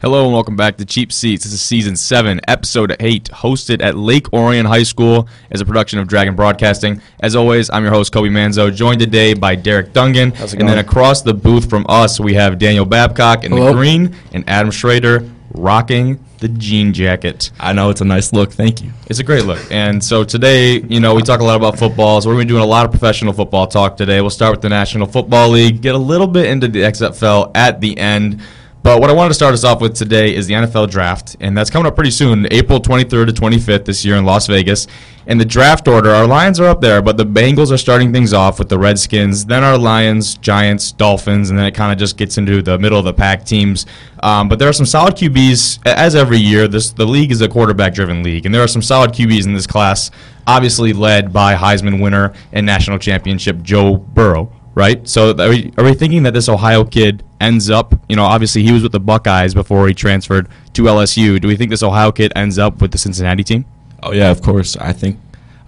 Hello and welcome back to Cheap Seats. This is season seven, episode eight, hosted at Lake Orion High School as a production of Dragon Broadcasting. As always, I'm your host Kobe Manzo, joined today by Derek Dungan, How's it and then across the booth from us we have Daniel Babcock in Hello. the green and Adam Schrader rocking the jean jacket. I know it's a nice look. Thank you. It's a great look. And so today, you know, we talk a lot about football. So we're going to be doing a lot of professional football talk today. We'll start with the National Football League, get a little bit into the XFL at the end. But what I wanted to start us off with today is the NFL draft, and that's coming up pretty soon, April 23rd to 25th this year in Las Vegas. And the draft order, our Lions are up there, but the Bengals are starting things off with the Redskins, then our Lions, Giants, Dolphins, and then it kind of just gets into the middle of the pack teams. Um, but there are some solid QBs, as every year. This the league is a quarterback-driven league, and there are some solid QBs in this class, obviously led by Heisman winner and national championship Joe Burrow right? So are we, are we thinking that this Ohio kid ends up, you know, obviously he was with the Buckeyes before he transferred to LSU. Do we think this Ohio kid ends up with the Cincinnati team? Oh yeah, of course. I think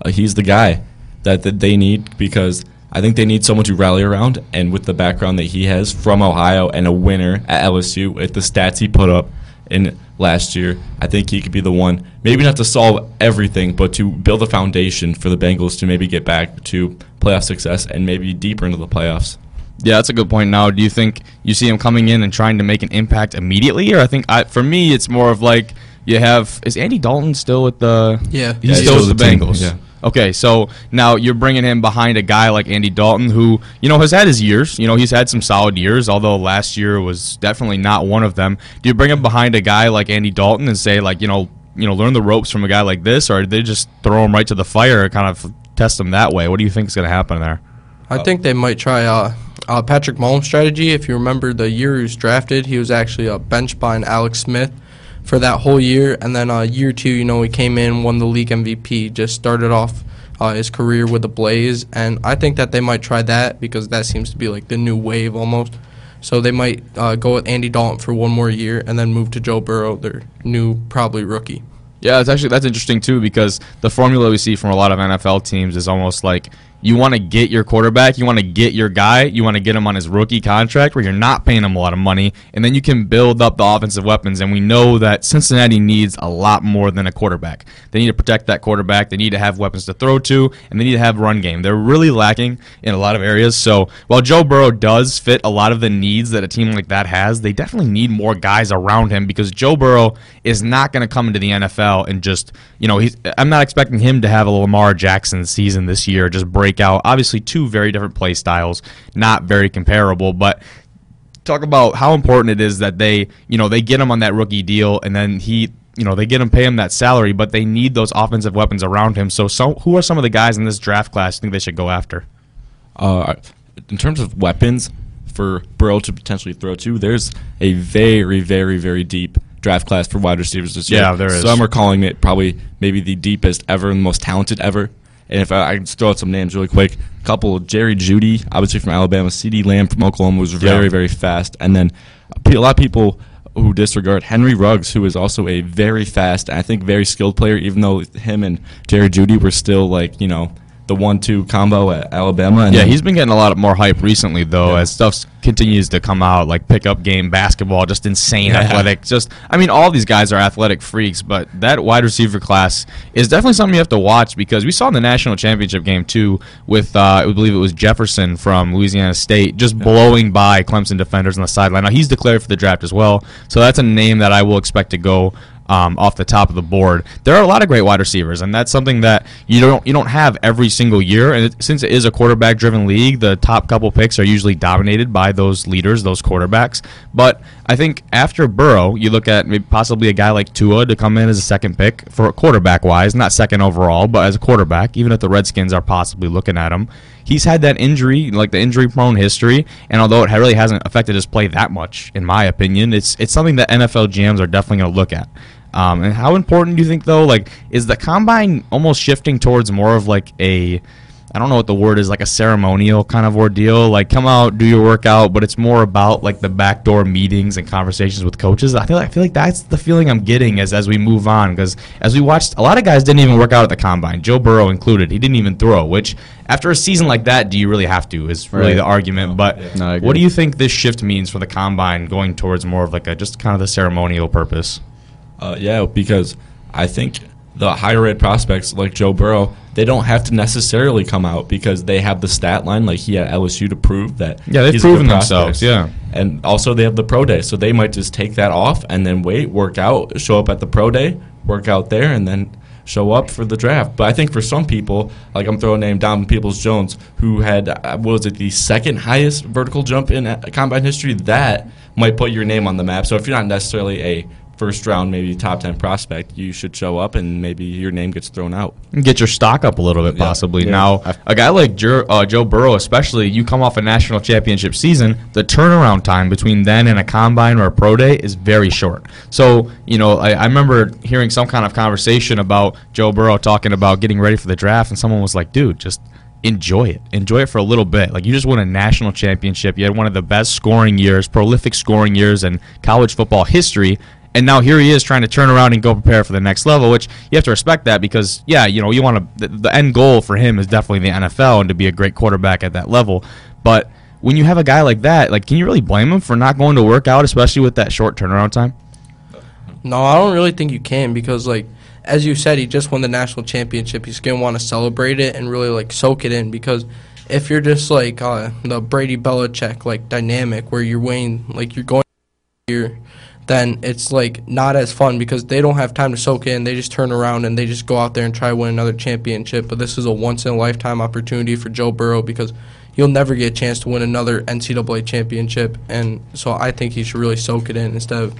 uh, he's the guy that, that they need because I think they need someone to rally around. And with the background that he has from Ohio and a winner at LSU, with the stats he put up in last year, I think he could be the one. Maybe not to solve everything, but to build a foundation for the Bengals to maybe get back to playoff success and maybe deeper into the playoffs. Yeah, that's a good point. Now, do you think you see him coming in and trying to make an impact immediately, or I think I, for me it's more of like you have is Andy Dalton still with the Yeah. he's Yeah, still he's with the still with the team, Bengals. yeah. Okay, so now you're bringing him behind a guy like Andy Dalton, who you know has had his years. You know he's had some solid years, although last year was definitely not one of them. Do you bring him behind a guy like Andy Dalton and say like you know you know learn the ropes from a guy like this, or they just throw him right to the fire and kind of test him that way? What do you think is going to happen there? I think they might try uh, uh, Patrick Mahomes' strategy. If you remember the year he was drafted, he was actually benched by an Alex Smith for that whole year. And then uh, year two, you know, he came in, won the league MVP, just started off uh, his career with a blaze. And I think that they might try that because that seems to be like the new wave almost. So they might uh, go with Andy Dalton for one more year and then move to Joe Burrow, their new probably rookie. Yeah, it's actually that's interesting too because the formula we see from a lot of NFL teams is almost like you want to get your quarterback, you want to get your guy, you want to get him on his rookie contract where you're not paying him a lot of money, and then you can build up the offensive weapons. And we know that Cincinnati needs a lot more than a quarterback. They need to protect that quarterback. They need to have weapons to throw to, and they need to have run game. They're really lacking in a lot of areas. So while Joe Burrow does fit a lot of the needs that a team like that has, they definitely need more guys around him because Joe Burrow is not going to come into the NFL and just, you know, he's. I'm not expecting him to have a Lamar Jackson season this year, just break out. Obviously, two very different play styles, not very comparable, but talk about how important it is that they, you know, they get him on that rookie deal and then he, you know, they get him, pay him that salary, but they need those offensive weapons around him. So, so who are some of the guys in this draft class you think they should go after? Uh, in terms of weapons for Burrow to potentially throw to, there's a very, very, very deep draft class for wide receivers this year. Yeah, there is. Some are calling it probably maybe the deepest ever and the most talented ever. And if I, I can just throw out some names really quick, a couple Jerry Jeudy, obviously from Alabama, CeeDee Lamb from Oklahoma was very, Yeah. very fast, and then a a lot of people who disregard Henry Ruggs, who is also a very fast, and I think very skilled player, even though him and Jerry Jeudy were still like you know the one-two combo at Alabama. And Yeah, he's been getting a lot more hype recently, though, as stuff continues to come out, like pickup game basketball, just insane Yeah. athletic. Just, I mean, all these guys are athletic freaks, but that wide receiver class is definitely something you have to watch because we saw in the national championship game too, with uh, I believe it was Jefferson from Louisiana State, just blowing by Clemson defenders on the sideline. Now he's declared for the draft as well, so that's a name that I will expect to go um, off the top of the board. There are a lot of great wide receivers, and that's something that you don't you don't have every single year. And it, since it is a quarterback-driven league, the top couple picks are usually dominated by those leaders, those quarterbacks. But I think after Burrow, you look at possibly a guy like Tua to come in as a second pick for quarterback-wise, not second overall, but as a quarterback. Even if the Redskins are possibly looking at him, he's had that injury, like the injury-prone history, and although it really hasn't affected his play that much, in my opinion, it's it's something that NFL GMs are definitely going to look at. Um, and how important do you think though? Like, is the combine almost shifting towards more of like a I don't know what the word is, like a ceremonial kind of ordeal. Like, come out, do your workout, but it's more about like the backdoor meetings and conversations with coaches. I feel, I feel like that's the feeling I'm getting as as we move on. Because as we watched, a lot of guys didn't even work out at the combine, Joe Burrow included. He didn't even throw. Which after a season like that, do you really have to? Is really Right. the argument. But No, what do you think this shift means for the combine, going towards more of like a just kind of the ceremonial purpose? Uh, yeah, because I think the higher ed prospects like Joe Burrow, they don't have to necessarily come out because they have the stat line like he at LSU to prove that. Yeah, they've he's a good proven themselves, yeah. and also they have the pro day, so they might just take that off and then wait, work out, show up at the pro day, work out there, and then show up for the draft. But I think for some people, like I'm throwing a name Donovan Peoples Jones, who had uh, what was it the second highest vertical jump in uh, combine history, that might put your name on the map. So if you're not necessarily a first round, maybe top ten prospect, you should show up and maybe your name gets thrown out. and get your stock up a little bit Yeah. possibly. Yeah. Now, a guy like Joe, uh, Joe Burrow, especially, you come off a national championship season, the turnaround time between then and a combine or a pro day is very short. So, you know, I, I remember hearing some kind of conversation about Joe Burrow talking about getting ready for the draft, and someone was like, dude, just enjoy it. Enjoy it for a little bit. Like, you just won a national championship. You had one of the best scoring years, prolific scoring years in college football history. And now here he is trying to turn around and go prepare for the next level, which you have to respect that because, yeah, you know, you want to. The, the end goal for him is definitely the NFL and to be a great quarterback at that level. But when you have a guy like that, like, can you really blame him for not going to work out, especially with that short turnaround time? No, I don't really think you can because, like, as you said, he just won the national championship. He's gonna want to celebrate it and really like soak it in because if you're just like uh, the Brady Belichick like dynamic where you're weighing like you're going here, then it's like not as fun because they don't have time to soak in. They just turn around and they just go out there and try to win another championship. But this is a once in a lifetime opportunity for Joe Burrow because you'll never get a chance to win another NCAA championship. And so I think he should really soak it in instead of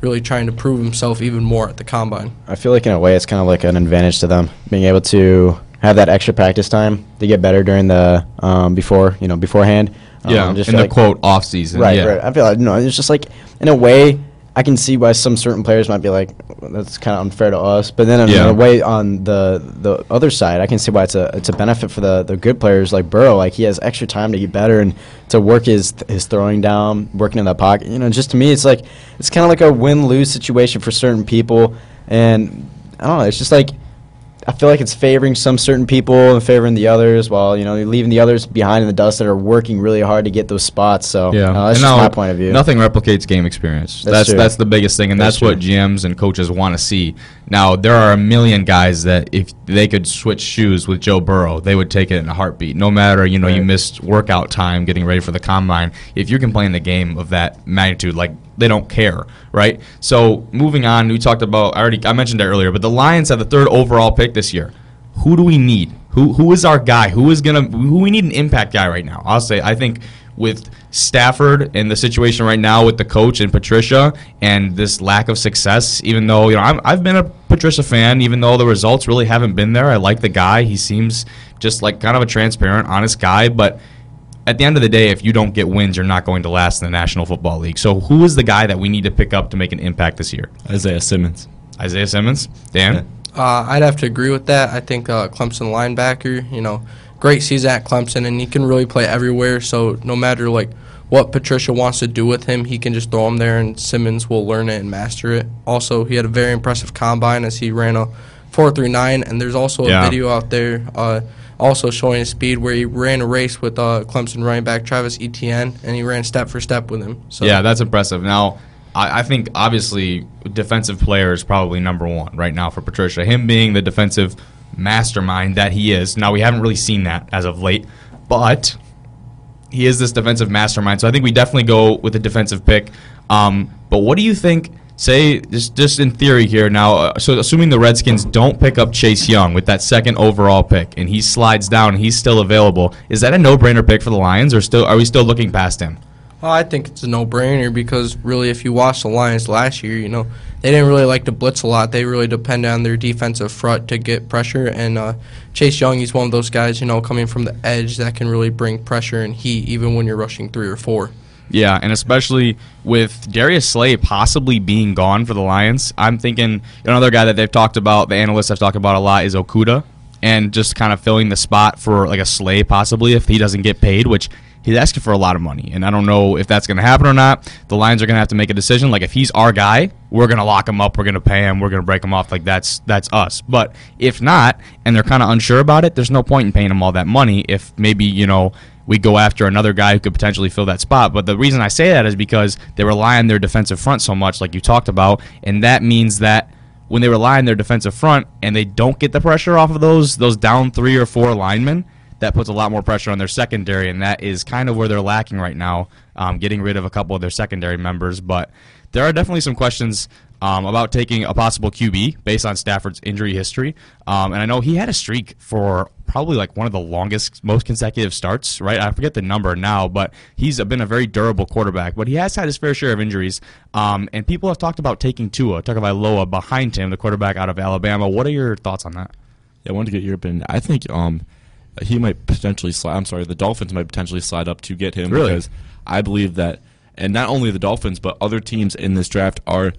really trying to prove himself even more at the combine. I feel like in a way it's kind of like an advantage to them being able to have that extra practice time to get better during the um, before you know beforehand. Um, just in feel the like- quote off season. Right, yeah. right. I feel like no, it's just like in a way I can see why some certain players might be like that's kind of unfair to us, but then in Yeah. a way on the the other side, I can see why it's a it's a benefit for the the good players like Burrow. Like he has extra time to get better and to work his his throwing down, working in that pocket. You know, just to me, it's like it's kind of like a win lose situation for certain people, and I don't know. It's just like. I feel like it's favoring some certain people and favoring the others, while you know you're leaving the others behind in the dust that are working really hard to get those spots. So Yeah, uh, that's just my point of view. Nothing replicates game experience. That's That's true. that's, the biggest thing, and That's that's, what. GMs and coaches want to see. Now there are a million guys that if they could switch shoes with Joe Burrow, they would take it in a heartbeat. No matter you know you missed workout time getting ready for the combine, if you can play in the game of that magnitude, like they don't care, right? So moving on, we talked about I already I mentioned it earlier, but the Lions have the third overall pick this year. Who do we need? Who who is our guy? Who is gonna who we need an impact guy right now? I'll say I think with Stafford and the situation right now with the coach and Patricia and this lack of success, even though you know I'm, I've been a Patricia fan, even though the results really haven't been there. I like the guy; he seems just like kind of a transparent, honest guy. But at the end of the day, if you don't get wins, you're not going to last in the National Football League. So, who is the guy that we need to pick up to make an impact this year? Isaiah Simmons. Isaiah Simmons, Dan. Yeah. Uh, I'd have to agree with that. I think uh, Clemson linebacker, you know, great season at Clemson, and he can really play everywhere. So no matter like what Patricia wants to do with him, he can just throw him there, and Simmons will learn it and master it. Also, he had a very impressive combine as he ran a four three nine, and there's also a Yeah. video out there. Uh, also showing speed where he ran a race with uh, Clemson running back Travis Etienne and he ran step for step with him. So Yeah, that's impressive. Now, I, I think obviously defensive player is probably number one right now for Patricia. Him being the defensive mastermind that he is. Now we haven't really seen that as of late, but he is this defensive mastermind. So I think we definitely go with a defensive pick. Um, but what do you think? Say just just in theory here now. Uh, so assuming the Redskins don't pick up Chase Young with that second overall pick, and he slides down, and he's still available. Is that a no-brainer pick for the Lions, or still are we still looking past him? Well, I think it's a no-brainer because really, if you watch the Lions last year, you know they didn't really like to blitz a lot. They really depend on their defensive front to get pressure. And uh, Chase Young, he's one of those guys, you know, coming from the edge that can really bring pressure and heat, even when you're rushing three or four. Yeah, and especially with Darius Slay possibly being gone for the Lions, I'm thinking another guy that they've talked about, the analysts have talked about a lot, is Okudah. and just kind of filling the spot for like a Slay possibly if he doesn't get paid, which he's asking for a lot of money, and I don't know if that's going to happen or not. The Lions are going to have to make a decision. Like if he's our guy, we're going to lock him up, we're going to pay him, we're going to break him off. Like that's that's us. But if not, and they're kind of unsure about it, there's no point in paying him all that money. If maybe you know we go after another guy who could potentially fill that spot. But the reason I say that is because they rely on their defensive front so much, like you talked about, and that means that when they rely on their defensive front and they don't get the pressure off of those those down three or four linemen, that puts a lot more pressure on their secondary, and that is kind of where they're lacking right now, um, getting rid of a couple of their secondary members. But there are definitely some questions um, about taking a possible QB based on Stafford's injury history. Um, and I know he had a streak for probably like one of the longest, most consecutive starts, right? I forget the number now, but he's been a very durable quarterback. But he has had his fair share of injuries. Um, and people have talked about taking Tua Tagovailoa behind him, the quarterback out of Alabama. What are your thoughts on that? Yeah, I wanted to get your opinion. I think um, he might potentially slide. I'm sorry, the Dolphins might potentially slide up to get him Really? because I believe that, and not only the Dolphins but other teams in this draft are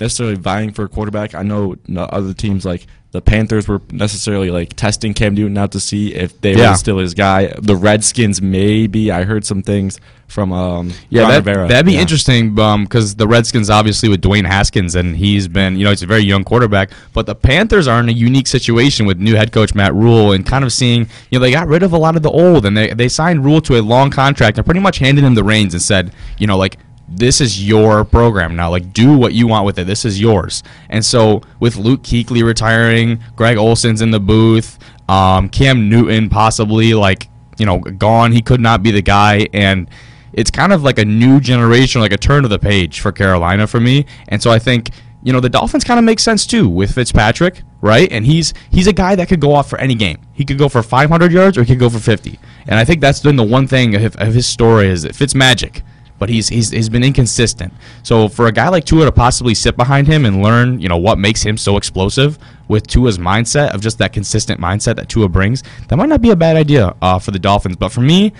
necessarily vying for a quarterback. I know other teams like the Panthers were necessarily like testing Cam Newton out to see if they Yeah. were still his guy. The Redskins maybe. I heard some things from um, Yeah, Ron that, Rivera. that'd be Yeah. interesting because the Redskins obviously with Dwayne Haskins and he's been you know he's a very young quarterback, but the Panthers are in a unique situation with new head coach Matt Rhule and kind of seeing you know they got rid of a lot of the old and they they signed Rhule to a long contract and pretty much handed him the reins and said you know like this is your program now like do what you want with it this is yours and so with Luke Kuechly retiring, Greg Olsen's in the booth, um, Cam Newton possibly like you know gone he could not be the guy and it's kind of like a new generation, like a turn of the page for Carolina for me. And so I think you know the Dolphins kind of make sense too with Fitzpatrick, right? And he's he's a guy that could go off for any game. He could go for 500 yards or he could go for 50. And I think that's been the one thing of, of his story is that Fitz magic. But he's, he's he's been inconsistent. So for a guy like Tua to possibly sit behind him and learn, you know, what makes him so explosive with Tua's mindset of just that consistent mindset that Tua brings, that might not be a bad idea uh, for the Dolphins. But for me,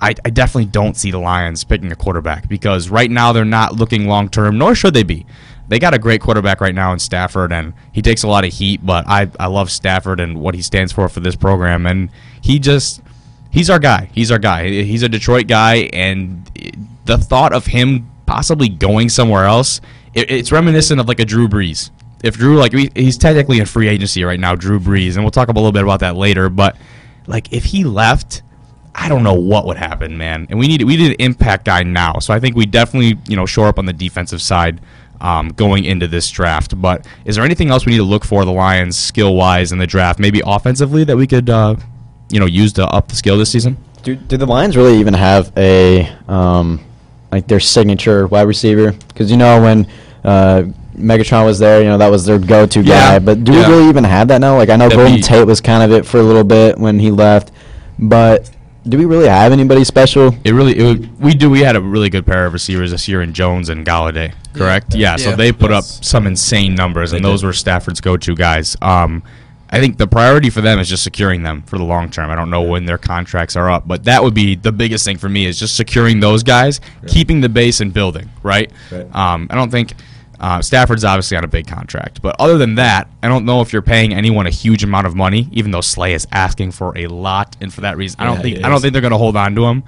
I, I definitely don't see the Lions picking a quarterback because right now they're not looking long term, nor should they be. They got a great quarterback right now in Stafford, and he takes a lot of heat. But I, I love Stafford and what he stands for for this program, and he just he's our guy. He's our guy. He's a Detroit guy, and the thought of him possibly going somewhere else, it, it's reminiscent of like a Drew Brees. If Drew like he's technically in free agency right now, Drew Brees, and we'll talk a little bit about that later. But like if he left, I don't know what would happen, man. And we need we need an impact guy now. So I think we definitely you know shore up on the defensive side. Um, going into this draft, but is there anything else we need to look for the Lions skill wise in the draft? Maybe offensively that we could, uh, you know, use to up the skill this season. Do, do the Lions really even have a um, like their signature wide receiver? Because you know when uh, Megatron was there, you know that was their go-to Yeah. guy. But do Yeah. we really even have that now? Like I know That'd Golden be- Tate was kind of it for a little bit when he left, but do we really have anybody special? It really, it would, we do. We had a really good pair of receivers this year in Jones and Golladay, correct? Yeah. so Yeah. they put Yes. up some insane numbers, and those did. were Stafford's go-to guys. Um, I think the priority for them is just securing them for the long term. I don't know when their contracts are up, but that would be the biggest thing for me is just securing those guys, keeping the base and building. Right. Right. Um, I don't think. Uh, Stafford's obviously on a big contract, but other than that, I don't know if you're paying anyone a huge amount of money. Even though Slay is asking for a lot, and for that reason, I don't Yeah, think I don't think they're going to hold on to him.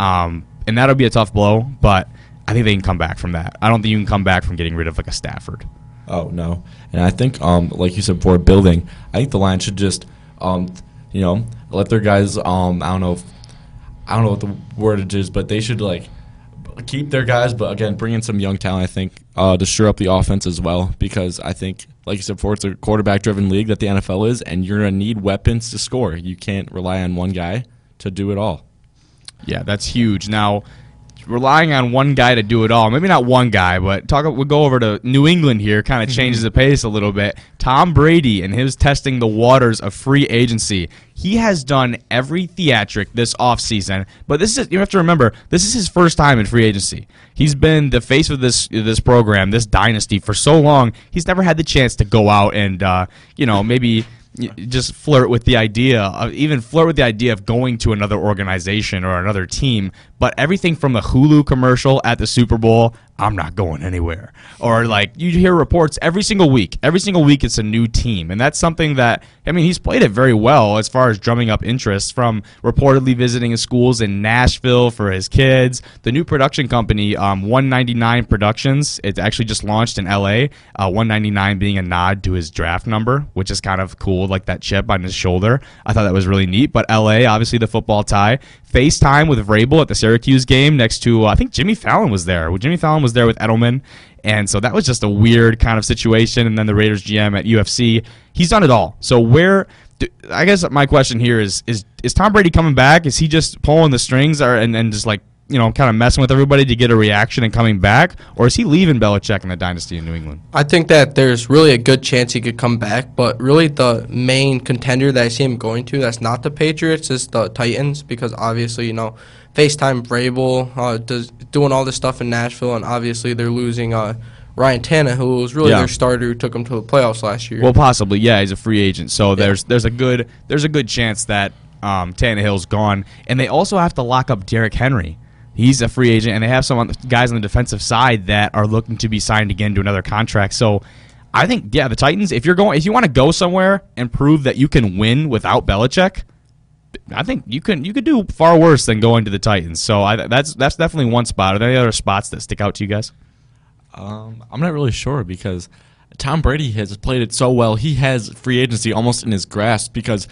Um, and that'll be a tough blow, but I think they can come back from that. I don't think you can come back from getting rid of like a Stafford. Oh no, and I think, um, like you said before, building. I think the Lions should just, um, you know, let their guys. Um, I don't know, if, I don't know what the wordage is, but they should like keep their guys, but again, bring in some young talent. I think uh, to shore up the offense as well, because I think, like you said before, it's a quarterback-driven league that the NFL is, and you're gonna need weapons to score. You can't rely on one guy to do it all. Yeah, that's huge. Now, relying on one guy to do it all, maybe not one guy, but talk. We'll go over to New England here. Kind of changes the pace a little bit. Tom Brady and his testing the waters of free agency. He has done every theatric this offseason, but this is you have to remember this is his first time in free agency. He's been the face of this this program, this dynasty for so long. He's never had the chance to go out and uh, you know maybe just flirt with the idea of even flirt with the idea of going to another organization or another team But everything from the Hulu commercial at the Super Bowl, I'm not going anywhere. Or like you hear reports every single week. Every single week it's a new team. And that's something that I mean, he's played it very well as far as drumming up interest from reportedly visiting his schools in Nashville for his kids. The new production company, um, 199 Productions, it's actually just launched in LA. Uh, 199 being a nod to his draft number, which is kind of cool, like that chip on his shoulder. I thought that was really neat. But LA, obviously the football tie. FaceTime with Vrabel at the Syracuse game next to, uh, I think Jimmy Fallon was there. Jimmy Fallon was there with Edelman. And so that was just a weird kind of situation. And then the Raiders GM at UFC, he's done it all. So where, I guess my question here is, is, is Tom Brady coming back? Is he just pulling the strings or, and, and just like, you know, kind of messing with everybody to get a reaction and coming back? Or is he leaving Belichick and the dynasty in New England? I think that there's really a good chance he could come back, but really the main contender that I see him going to that's not the Patriots is the Titans because obviously, you know, FaceTime Vrabel, uh, does, doing all this stuff in Nashville, and obviously they're losing uh, Ryan Tannehill, who was really Yeah. their starter who took them to the playoffs last year. Well, possibly, yeah. He's a free agent, so there's there's a good there's a good chance that um, Tannehill's gone, and they also have to lock up Derrick Henry. He's a free agent, and they have some on the, guys on the defensive side that are looking to be signed again to another contract. So, I think yeah, the Titans. If you're going, if you want to go somewhere and prove that you can win without Belichick, I think you can you could do far worse than going to the Titans. So I, that's that's definitely one spot. Are there any other spots that stick out to you guys? Um, I'm not really sure because Tom Brady has played it so well. He has free agency almost in his grasp because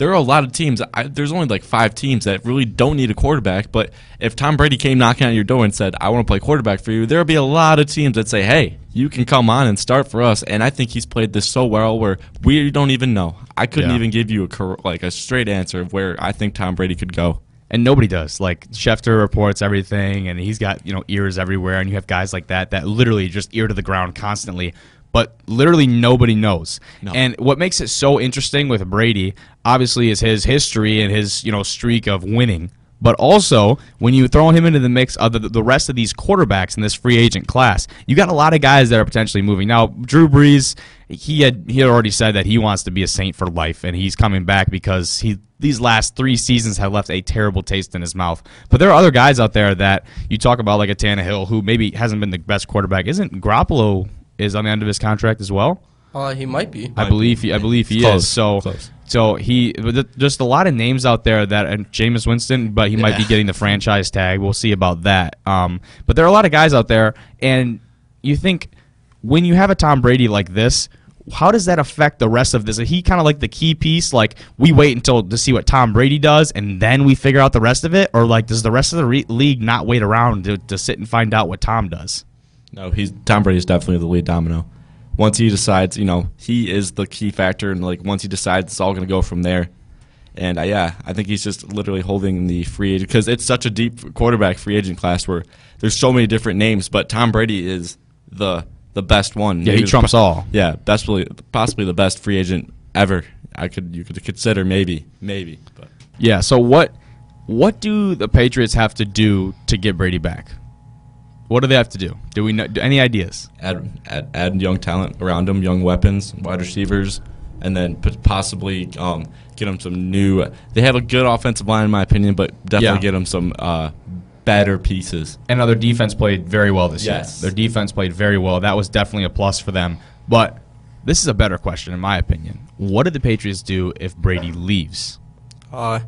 there are a lot of teams. I, there's only like five teams that really don't need a quarterback. But if Tom Brady came knocking on your door and said, "I want to play quarterback for you," there'll be a lot of teams that say, "Hey, you can come on and start for us." And I think he's played this so well where we don't even know. I couldn't Yeah. even give you a like a straight answer of where I think Tom Brady could go. and nobody does. Like Schefter reports everything, and he's got you know ears everywhere, and you have guys like that that literally just ear to the ground constantly. But literally nobody knows. No. And what makes it so interesting with Brady, obviously, is his history and his you know streak of winning. But also, when you throw him into the mix of the, the rest of these quarterbacks in this free agent class, you got a lot of guys that are potentially moving. Now, Drew Brees, he had he had already said that he wants to be a Saint for life, and he's coming back because he these last three seasons have left a terrible taste in his mouth. But there are other guys out there that you talk about, like a Tannehill, who maybe hasn't been the best quarterback. Isn't Garoppolo is on the end of his contract as well? uh, he might be. I believe he, I believe he Close, is. So, close. so he but just a lot of names out there that and Jameis Winston, but he might be getting the franchise tag. We'll see about that. Um, but there are a lot of guys out there, and you think when you have a Tom Brady like this. How does that affect the rest of this? Is he kind of like the key piece? Like we wait until to see what Tom Brady does, and then we figure out the rest of it, or like does the rest of the re- league not wait around to, to sit and find out what Tom does? No, he's Tom Brady's definitely the lead domino. Once he decides, you know, he is the key factor, and like once he decides, it's all going to go from there. And uh, yeah, I think he's just literally holding the free agent because it's such a deep quarterback free agent class where there's so many different names, but Tom Brady is the the best one. Yeah, he Maybe- trumps all. Yeah, possibly possibly the best free agent ever. I could you could consider maybe maybe, but Yeah. So what what do the Patriots have to do to get Brady back? What do they have to do? Do we know do, any ideas? add, add add young talent around them, young weapons, wide receivers, and then possibly um, get them some new. They have a good offensive line, in my opinion, but definitely Yeah. get them some uh, better pieces. And their defense played very well this Yes. year. Their defense played very well. That was definitely a plus for them. But this is a better question, in my opinion. What did the Patriots do if Brady leaves? Uh,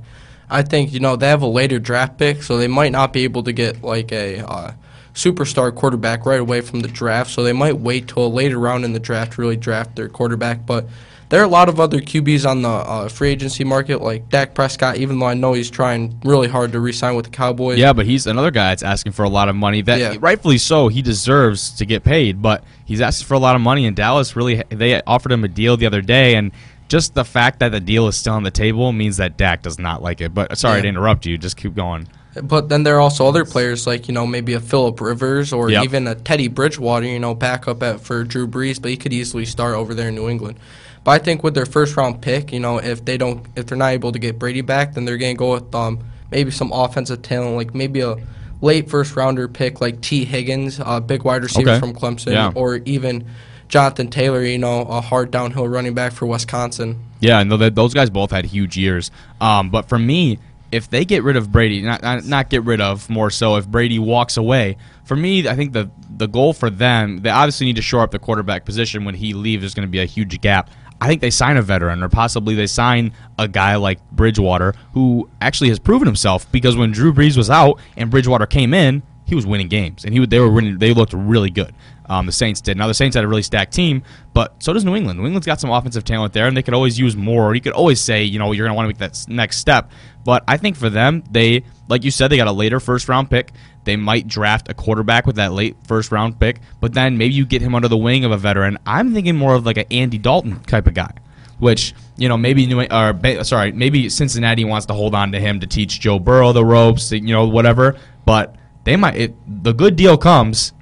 I think you know they have a later draft pick, so they might not be able to get like a uh, superstar quarterback right away from the draft. So they might wait till a later round in the draft to really draft their quarterback. But there are a lot of other QBs on the uh, free agency market, like Dak Prescott. Even though I know he's trying really hard to re-sign with the Cowboys. Yeah, but he's another guy that's asking for a lot of money. That Yeah. rightfully so, he deserves to get paid, but he's asking for a lot of money. And Dallas really they offered him a deal the other day, and just the fact that the deal is still on the table means that Dak does not like it. But sorry Yeah. to interrupt you. Just keep going. But then there are also other players like you know maybe a Philip Rivers or Yep. even a Teddy Bridgewater, you know, backup at for Drew Brees, but he could easily start over there in New England. But I think with their first round pick, you know, if they don't, if they're not able to get Brady back, then they're gonna go with um maybe some offensive talent, like maybe a late first rounder pick like Tee Higgins, a big wide receiver Okay. from Clemson, Yeah. or even Jonathan Taylor, you know, a hard downhill running back for Wisconsin. Yeah, that those guys both had huge years. Um, but for me, if they get rid of Brady, not, not get rid of more so if Brady walks away. For me, I think the the goal for them, they obviously need to shore up the quarterback position. When he leaves, there's going to be a huge gap. I think they sign a veteran, or possibly they sign a guy like Bridgewater, who actually has proven himself. Because when Drew Brees was out and Bridgewater came in, he was winning games, and he would- they were winning. They looked really good. Um, the Saints did. Now the Saints had a really stacked team, but so does New England. New England's got some offensive talent there, and they could always use more. You could always say, you know, you're going to want to make that next step. But I think for them, they, like you said, they got a later first round pick. They might draft a quarterback with that late first round pick, but then maybe you get him under the wing of a veteran. I'm thinking more of like an Andy Dalton type of guy which you know maybe New or sorry maybe Cincinnati wants to hold on to him to teach Joe Burrow the ropes, you know whatever. But they might it, the good deal comes,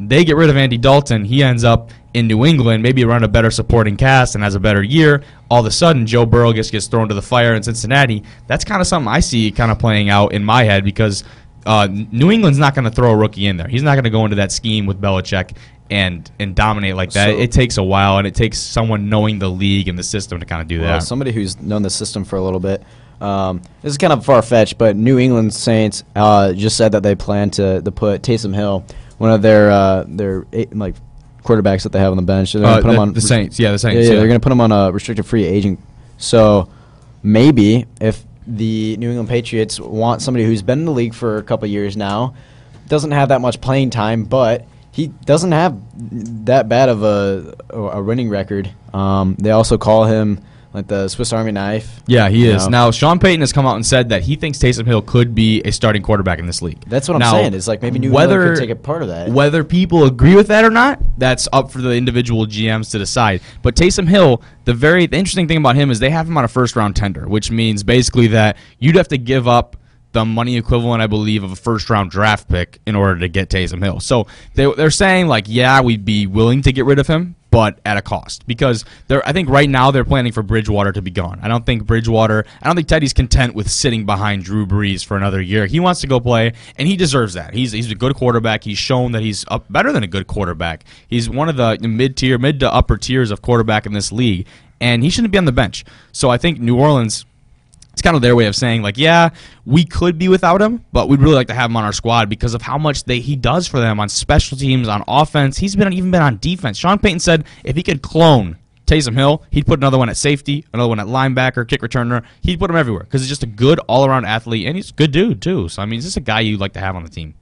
they get rid of Andy Dalton, he ends up in New England, maybe around a better supporting cast and has a better year. All of a sudden, Joe Burrow gets gets thrown to the fire in Cincinnati. That's kind of something I see kind of playing out in my head because. Uh, New England's not going to throw a rookie in there. He's not going to go into that scheme with Belichick and and dominate like that. So- it takes a while, and it takes someone knowing the league and the system to kind of do Well, that. somebody who's known the system for a little bit. Um, this is kind of far fetched, but New England Saints uh, just said that they plan to, to put Taysom Hill, one of their uh, their eight, like quarterbacks that they have on the bench. They're gonna Uh, put him the- on the Saints. Yeah, the Yeah, Saints, yeah, yeah. they're going to put him on a restricted free agent. So maybe if the New England Patriots want somebody who's been in the league for a couple years now, doesn't have that much playing time, but he doesn't have that bad of a a winning record. Um, they also call him like the Swiss Army knife. Yeah, he is. know. Now, Sean Payton has come out and said that he thinks Taysom Hill could be a starting quarterback in this league. That's what I'm saying. It's like maybe New whether, could take a part of that. Whether people agree with that or not, that's up for the individual GMs to decide. But Taysom Hill, the very the interesting thing about him is they have him on a first round tender, which means basically that you'd have to give up the money equivalent, I believe, of a first round draft pick in order to get Taysom Hill. So they, they're saying like, yeah, we'd be willing to get rid of him, but at a cost because they're. I think right now they're planning for Bridgewater to be gone. I don't think Bridgewater. I don't think Teddy's content with sitting behind Drew Brees for another year. He wants to go play, and he deserves that. He's he's a good quarterback. He's shown that he's up better than a good quarterback. He's one of the mid tier, mid to upper tiers of quarterback in this league, and he shouldn't be on the bench. So I think New Orleans it's kind of their way of saying like yeah we could be without him but we'd really like to have him on our squad because of how much they he does for them on special teams on offense he's been even been on defense sean payton said if he could clone Taysom Hill, he'd put another one at safety, another one at linebacker, kick returner. He'd put him everywhere because he's just a good all-around athlete, and he's a good dude too. So I mean, he's just a guy you'd like to have on the team.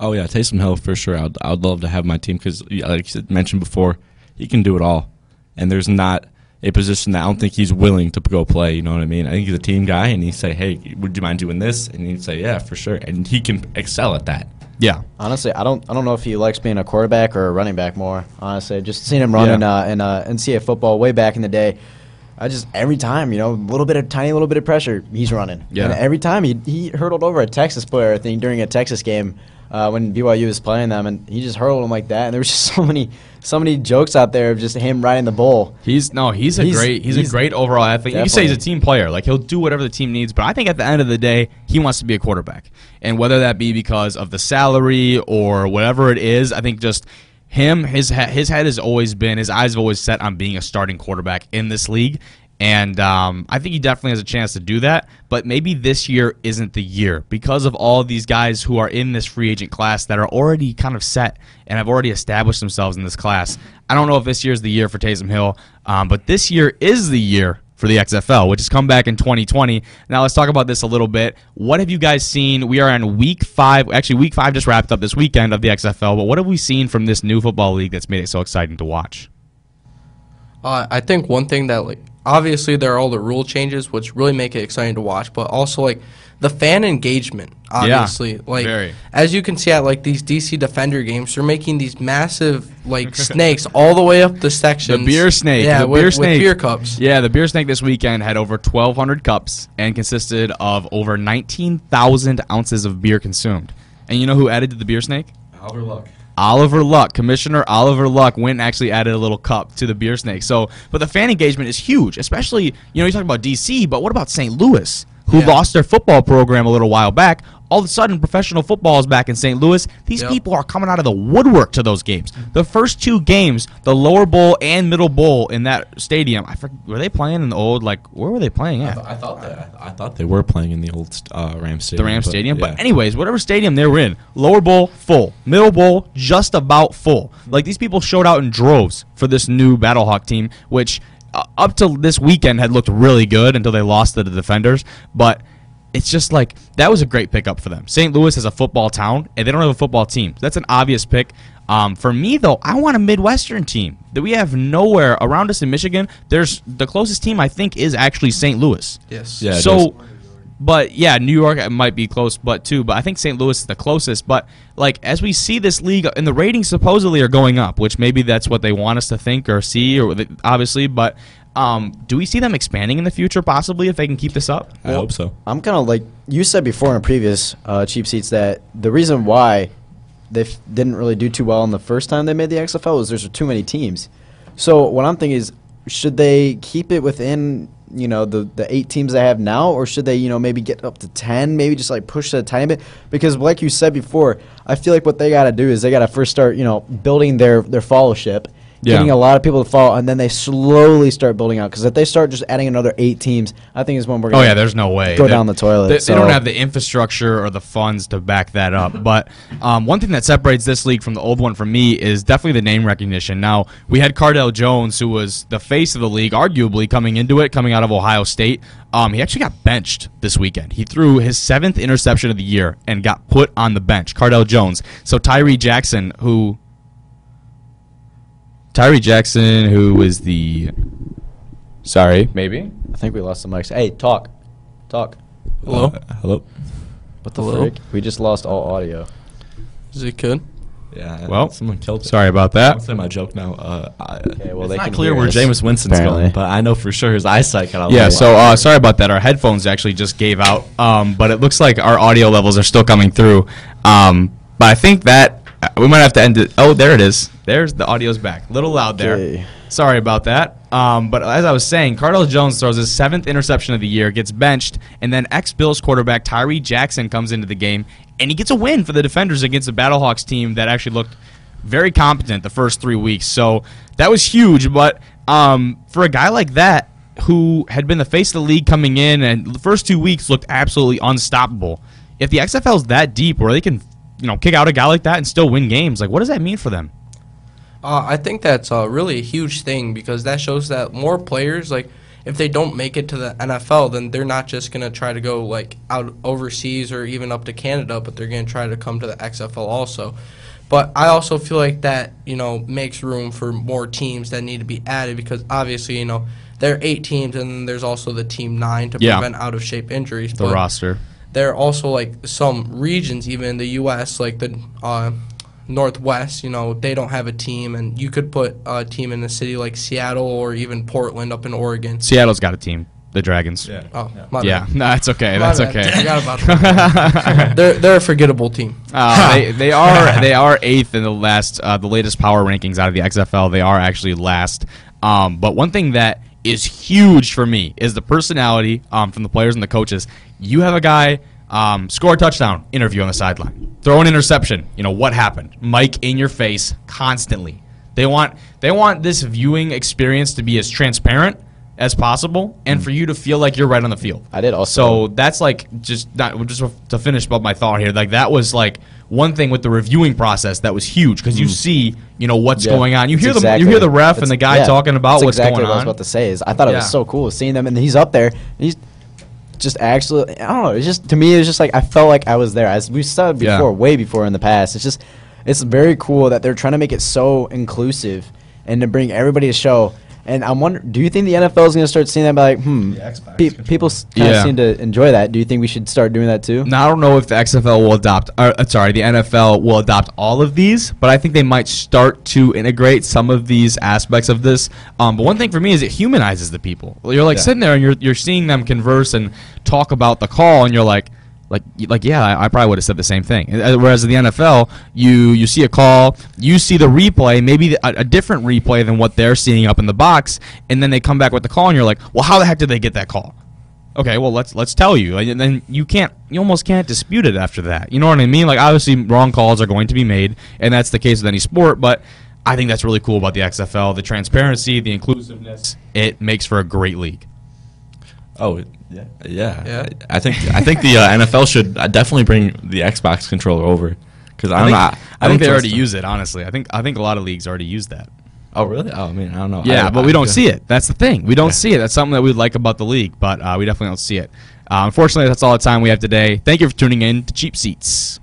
Oh yeah, Taysom Hill for sure. I'd I'd love to have my team because, like you mentioned before, he can do it all, and there's not a position that I don't think he's willing to go play. You know what I mean? I think he's a team guy, and he'd say, "Hey, would you mind doing this?" And he'd say, "Yeah, for sure," and he can excel at that. Yeah, Honestly, I don't I don't know if he likes being a quarterback or a running back more. Honestly, just seen him running Yeah. uh, in uh, NCAA football way back in the day. I just every time you know a little bit of tiny little bit of pressure, he's running. Yeah. And every time he he hurdled over a Texas player, I think during a Texas game uh, when BYU was playing them, and he just hurled him like that. And there was just so many so many jokes out there of just him riding the bull. He's no, he's a He's- great, he's, he's a great overall athlete. You can say he's a team player, like he'll do whatever the team needs. But I think at the end of the day, he wants to be a quarterback, and whether that be because of the salary or whatever it is, I think just him, his his head has always been, his eyes have always set on being a starting quarterback in this league. And um, I think he definitely has a chance to do that. But maybe this year isn't the year because of all these guys who are in this free agent class that are already kind of set and have already established themselves in this class. I don't know if this year is the year for Taysom Hill, um, but this year is the year for the XFL, which has come back in 2020. Now let's talk about this a little bit. What have you guys seen? We are in week five. Actually, week five just wrapped up this weekend of the XFL. But what have we seen from this new football league that's made it so exciting to watch? Uh, I think one thing that like obviously there are all the rule changes which really make it exciting to watch, but also like the fan engagement. Obviously, like very. as you can see at like these DC Defender games, they're making these massive like snakes all the way up the section The beer snake. yeah, the with, beer with snake. beer cups. Yeah, the beer snake this weekend had over 1,200 cups and consisted of over 19,000 ounces of beer consumed. And you know who added to the beer snake? Albert Luck. Oliver Luck, Commissioner Oliver Luck, went and actually added a little cup to the beer snake. So, but the fan engagement is huge, especially you know you talk about DC, but what about St. Louis? who Yeah. lost their football program a little while back. All of a sudden, professional football is back in St. Louis. These Yep. people are coming out of the woodwork to those games. The first two games, the lower bowl and middle bowl in that stadium, I forget, were they playing in the old like where were they playing I, th- I thought that I thought they were playing in the old uh, Ram the Stadium. Ram but, Stadium. But yeah. anyways, whatever stadium they were in, lower bowl full, middle bowl just about full. Like these people showed out in droves for this new Battlehawk team, which uh, up till this weekend had looked really good until they lost to the Defenders. But it's just like that was a great pickup for them. St. Louis is a football town, and they don't have a football team. That's an obvious pick. Um, for me though, I want a Midwestern team that we have nowhere around us in Michigan. There's the closest team I think is actually St. Louis. Yes. Yeah, so, but yeah, New York might be close, but too. But I think St. Louis is the closest. But like as we see this league, and the ratings supposedly are going up, which maybe that's what they want us to think or see, or obviously. But um, do we see them expanding in the future, possibly if they can keep this up? I hope so. I'm kind of like you said before in a previous uh, cheap seats that the reason why they f- didn't really do too well in the first time they made the XFL was there's too many teams. So what I'm thinking is, should they keep it within you know the the eight teams they have now, or should they you know maybe get up to ten, maybe just like push it a tiny bit? Because like you said before, I feel like what they got to do is they got to first start you know building their their followership. Yeah. Getting a lot of people to follow, and then they slowly start building out. Because if they start just adding another eight teams, I think is when we're. Oh Gonna yeah, there's no way Go They- down the toilet, They, they don't have the infrastructure or the funds to back that up. But um, one thing that separates this league from the old one for me is definitely the name recognition. Now we had Cardale Jones, who was the face of the league, arguably coming into it, coming out of Ohio State. Um, he actually got benched this weekend. He threw his seventh interception of the year and got put on the bench. Cardale Jones. So Tyree Jackson, who Tyree Jackson, who was the sorry, maybe I think we lost the mics. Hey, talk, talk. Hello? Uh, hello. What the Hello? frick? We just lost all audio. Is it good? Yeah. Well, someone killed it. Sorry about I'll that. say my joke now. Uh, I, Okay, well, it's they not can clear where us, Jameis Winston's apparently. going, but I know for sure his eyesight got out. Yeah, so uh, sorry about that. Our headphones actually just gave out, um, but it looks like our audio levels are still coming through. Um, but I think that uh, we might have to end it. Oh, there it is. There's the audio's back. A little loud there. Okay. Sorry about that. Um, but as I was saying, Cardale Jones throws his seventh interception of the year, gets benched, and then ex Bills quarterback Tyree Jackson comes into the game, and he gets a win for the defenders against the Battlehawks team that actually looked very competent the first three weeks. So that was huge. But um, for a guy like that, who had been the face of the league coming in and the first two weeks looked absolutely unstoppable, if the XFL is that deep where they can, you know, kick out a guy like that and still win games, like what does that mean for them? Uh, I think that's uh, really a huge thing because that shows that more players, like, if they don't make it to the NFL, then they're not just going to try to go, like, out overseas or even up to Canada, but they're going to try to come to the XFL also. But I also feel like that, you know, makes room for more teams that need to be added because obviously, you know, there are eight teams and then there's also the team nine to Yeah. prevent out of shape injuries. The but roster. There are also like some regions even in the U.S. like the uh, Northwest. You know, they don't have a team, and you could put a team in a city like Seattle or even Portland up in Oregon. Seattle's got a team, the Dragons. Yeah. Oh, my Yeah, bad. no, that's okay. My That's bad. okay. I forgot about that. they're they're a forgettable team. Uh, they, they are they are eighth in the last uh, the latest power rankings out of the XFL. They are actually last. Um, but one thing that is huge for me is the personality um, from the players and the coaches. You have a guy um, score a touchdown, interview on the sideline, throw an interception. You know what happened? Mike in your face constantly. They want they want this viewing experience to be as transparent as possible, and for you to feel like you're right on the field. I did also- So that's like just not just to finish up my thought here. Like that was like one thing with the reviewing process that was huge because you see you know what's Mm. Yeah, going on. You it's hear the exactly- you hear the ref and the guy yeah, talking about what's exactly going what I was on. about to say is I thought it Yeah. was so cool seeing them, and he's up there. And he's just actually, I don't know. It's just to me, it's just like I felt like I was there. As we said before, way before in the past. It's just, it's very cool that they're trying to make it so inclusive and to bring everybody to show. And I'm wondering, do you think the NFL is going to start seeing that? and Be like, hmm, pe- people kind of Yeah. seem to enjoy that. Do you think we should start doing that too? Now I don't know if the XFL will adopt. Or, uh, sorry, the NFL will adopt all of these, but I think they might start to integrate some of these aspects of this. Um, but one thing for me is it humanizes the people. You're like Yeah. sitting there and you're you're seeing them converse and talk about the call, and you're like. Like, like, yeah, I, I probably would have said the same thing. Uh, Whereas in the NFL, you you see a call, you see the replay, maybe a, a different replay than what they're seeing up in the box, and then they come back with the call, and you're like, well, how the heck did they get that call? okay, well let's let's tell you, and then you can't, you almost can't dispute it after that. You know what I mean? Like obviously, wrong calls are going to be made, and that's the case with any sport. But I think that's really cool about the XFL, the transparency, the inclusiveness. It makes for a great league. Oh, yeah, yeah. Yeah. I think I think the uh, NFL should uh, definitely bring the Xbox controller over because I I'm think, not. I, don't think they already them. use it. Honestly, I think I think a lot of leagues already use that. Oh, really? Oh, I mean, I don't know. Yeah, I- but I- we don't see it. That's the thing. We don't Yeah. see it. That's something that we like about the league, but uh, we definitely don't see it. Uh, unfortunately, that's all the time we have today. Thank you for tuning in to Cheap Seats.